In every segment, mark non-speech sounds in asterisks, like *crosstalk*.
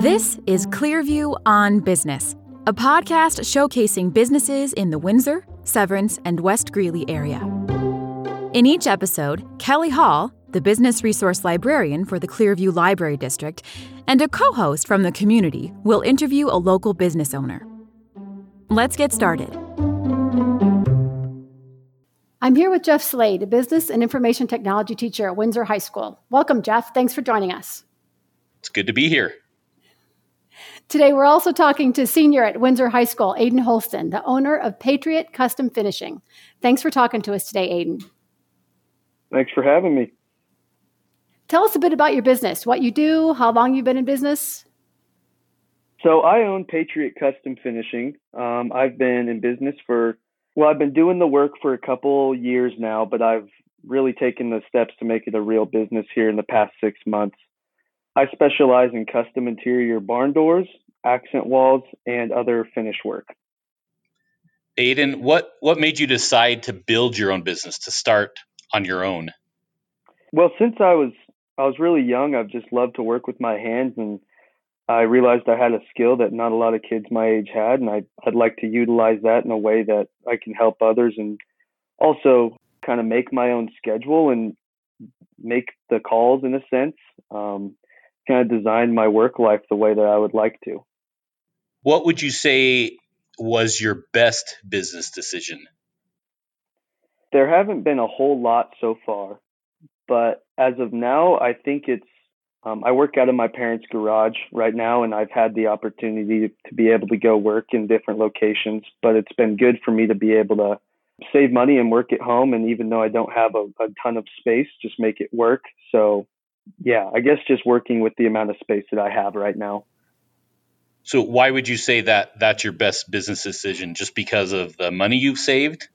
This is Clearview on Business, a podcast showcasing businesses in the Windsor, Severance, and West Greeley area. In each episode, Kelly Hall, the business resource librarian for the Clearview Library District, and a co host from the community will interview a local business owner. Let's get started. I'm here with Jeff Slade, a business and information technology teacher at Windsor High School. Welcome, Jeff. Thanks for joining us. It's good to be here. Today, we're also talking to senior at Windsor High School, Aiden Holston, the owner of Patriot Custom Finishing. Thanks for talking to us today, Aiden. Thanks for having me. Tell us a bit about your business, what you do, how long you've been in business. So, I own Patriot Custom Finishing. Um, I've been in business for well, I've been doing the work for a couple years now, but I've really taken the steps to make it a real business here in the past six months. I specialize in custom interior barn doors, accent walls, and other finish work. Aiden, what what made you decide to build your own business to start on your own? Well, since I was I was really young, I've just loved to work with my hands and I realized I had a skill that not a lot of kids my age had, and I, I'd like to utilize that in a way that I can help others and also kind of make my own schedule and make the calls in a sense. Um, kind of design my work life the way that I would like to. What would you say was your best business decision? There haven't been a whole lot so far, but as of now, I think it's um, I work out of my parents' garage right now, and I've had the opportunity to, be able to go work in different locations. But it's been good for me to be able to save money and work at home. And even though I don't have a, a ton of space, just make it work. So, yeah, I guess just working with the amount of space that I have right now. So, why would you say that that's your best business decision? Just because of the money you've saved?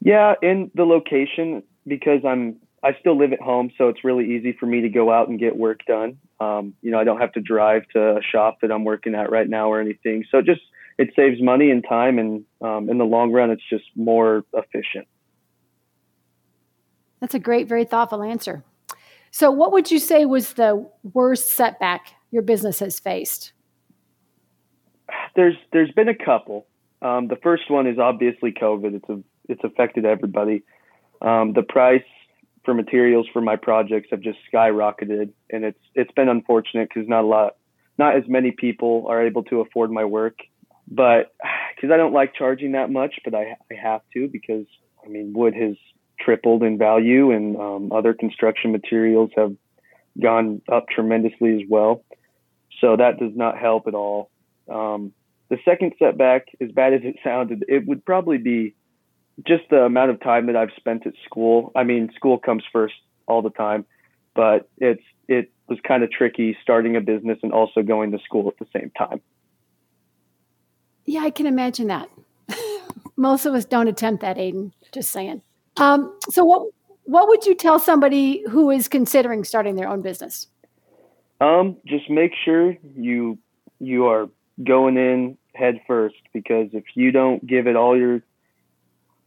Yeah, in the location because I'm I still live at home, so it's really easy for me to go out and get work done. Um, you know, I don't have to drive to a shop that I'm working at right now or anything. So it just it saves money and time, and um, in the long run, it's just more efficient. That's a great, very thoughtful answer. So, what would you say was the worst setback your business has faced? There's there's been a couple. Um, the first one is obviously COVID. It's a, it's affected everybody. Um, the price for materials for my projects have just skyrocketed, and it's it's been unfortunate because not a lot, not as many people are able to afford my work. But because I don't like charging that much, but I I have to because I mean wood has tripled in value, and um, other construction materials have gone up tremendously as well. So that does not help at all. Um, the second setback, as bad as it sounded, it would probably be just the amount of time that I've spent at school. I mean, school comes first all the time, but it's it was kind of tricky starting a business and also going to school at the same time. Yeah, I can imagine that. *laughs* Most of us don't attempt that, Aiden. Just saying. Um, so, what what would you tell somebody who is considering starting their own business? Um, just make sure you you are going in head first because if you don't give it all your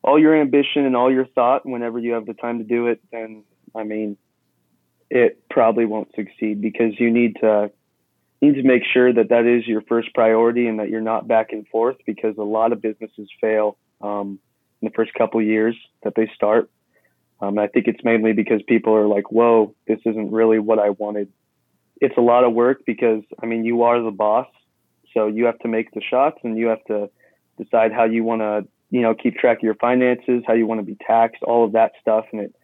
all your ambition and all your thought whenever you have the time to do it, then I mean, it probably won't succeed because you need to need to make sure that that is your first priority and that you're not back and forth because a lot of businesses fail um, in the first couple years that they start. Um, I think it's mainly because people are like, "Whoa, this isn't really what I wanted." It's a lot of work because I mean, you are the boss, so you have to make the shots and you have to decide how you want to you know keep track of your finances how you want to be taxed all of that stuff and it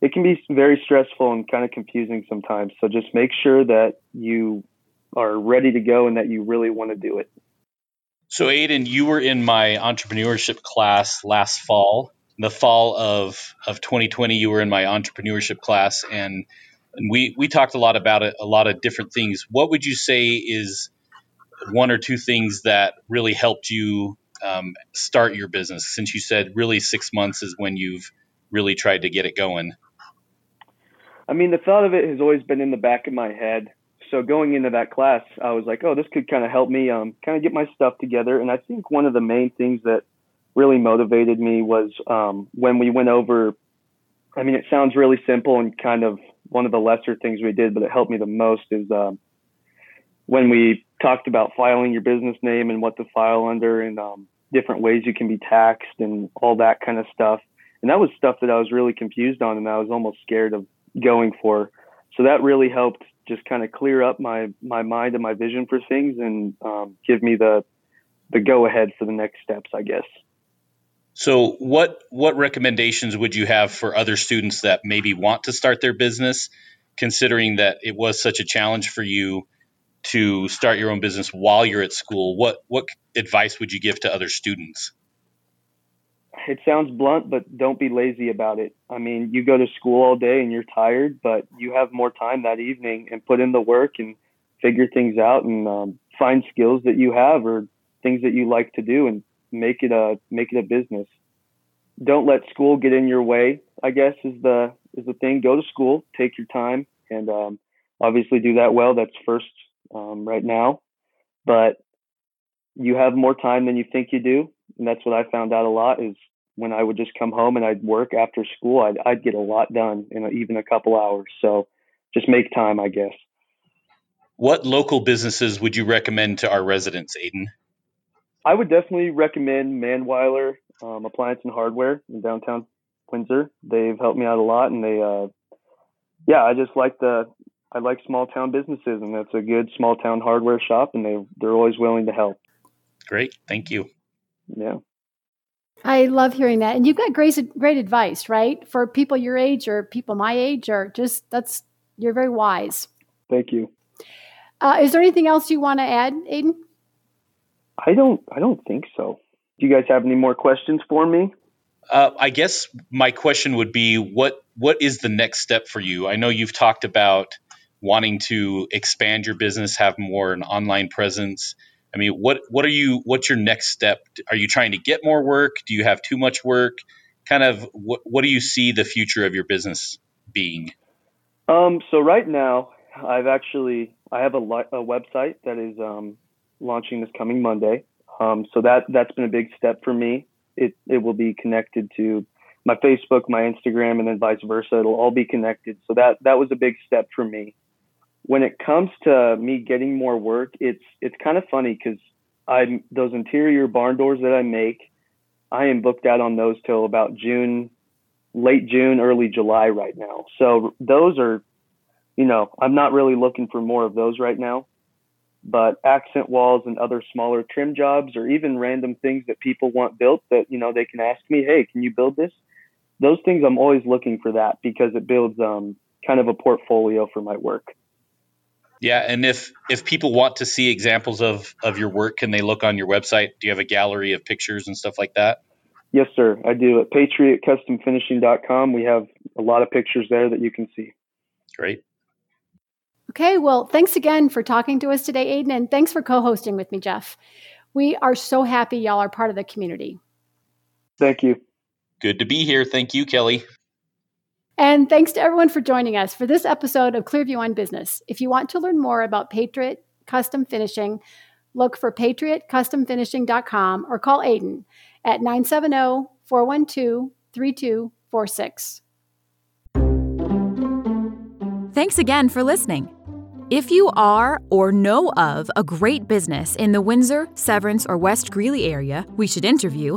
it can be very stressful and kind of confusing sometimes so just make sure that you are ready to go and that you really want to do it so aiden you were in my entrepreneurship class last fall the fall of of 2020 you were in my entrepreneurship class and, and we we talked a lot about it a lot of different things what would you say is one or two things that really helped you um, start your business? Since you said really six months is when you've really tried to get it going. I mean, the thought of it has always been in the back of my head. So going into that class, I was like, oh, this could kind of help me um, kind of get my stuff together. And I think one of the main things that really motivated me was um, when we went over. I mean, it sounds really simple and kind of one of the lesser things we did, but it helped me the most is um, when we talked about filing your business name and what to file under and um, different ways you can be taxed and all that kind of stuff. And that was stuff that I was really confused on and I was almost scared of going for. So that really helped just kind of clear up my my mind and my vision for things and um, give me the the go ahead for the next steps, I guess. So, what what recommendations would you have for other students that maybe want to start their business, considering that it was such a challenge for you to start your own business while you're at school? What what advice would you give to other students? It sounds blunt, but don't be lazy about it. I mean, you go to school all day and you're tired, but you have more time that evening and put in the work and figure things out and um, find skills that you have or things that you like to do and make it a make it a business. Don't let school get in your way. I guess is the is the thing. Go to school, take your time, and um, obviously do that well. That's first um, right now, but you have more time than you think you do, and that's what I found out a lot. Is when I would just come home and I'd work after school, I'd, I'd get a lot done in a, even a couple hours. So just make time, I guess. What local businesses would you recommend to our residents, Aiden? I would definitely recommend Manweiler um, Appliance and Hardware in downtown Windsor. They've helped me out a lot, and they, uh, yeah, I just like the I like small town businesses, and that's a good small town hardware shop, and they they're always willing to help. Great, thank you. Yeah. I love hearing that, and you've got great great advice, right, for people your age or people my age, or just that's you're very wise. Thank you. Uh, is there anything else you want to add, Aiden? I don't. I don't think so. Do you guys have any more questions for me? Uh, I guess my question would be what what is the next step for you? I know you've talked about wanting to expand your business, have more an online presence. I mean, what what are you? What's your next step? Are you trying to get more work? Do you have too much work? Kind of what what do you see the future of your business being? Um, so right now, I've actually I have a, a website that is um, launching this coming Monday. Um, so that that's been a big step for me. It it will be connected to my Facebook, my Instagram, and then vice versa. It'll all be connected. So that that was a big step for me. When it comes to me getting more work, it's it's kind of funny because I'm those interior barn doors that I make. I am booked out on those till about June, late June, early July right now. So those are, you know, I'm not really looking for more of those right now but accent walls and other smaller trim jobs or even random things that people want built that you know they can ask me hey can you build this those things i'm always looking for that because it builds um, kind of a portfolio for my work yeah and if if people want to see examples of of your work can they look on your website do you have a gallery of pictures and stuff like that yes sir i do at patriotcustomfinishing.com we have a lot of pictures there that you can see great Okay, well, thanks again for talking to us today, Aiden, and thanks for co hosting with me, Jeff. We are so happy y'all are part of the community. Thank you. Good to be here. Thank you, Kelly. And thanks to everyone for joining us for this episode of Clearview on Business. If you want to learn more about Patriot Custom Finishing, look for patriotcustomfinishing.com or call Aiden at 970 412 3246. Thanks again for listening. If you are or know of a great business in the Windsor, Severance, or West Greeley area we should interview,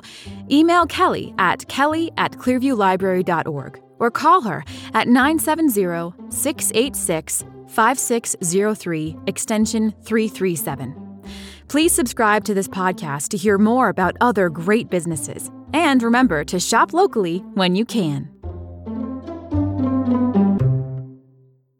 email Kelly at kelly at clearviewlibrary.org or call her at 970 686 5603, extension 337. Please subscribe to this podcast to hear more about other great businesses. And remember to shop locally when you can.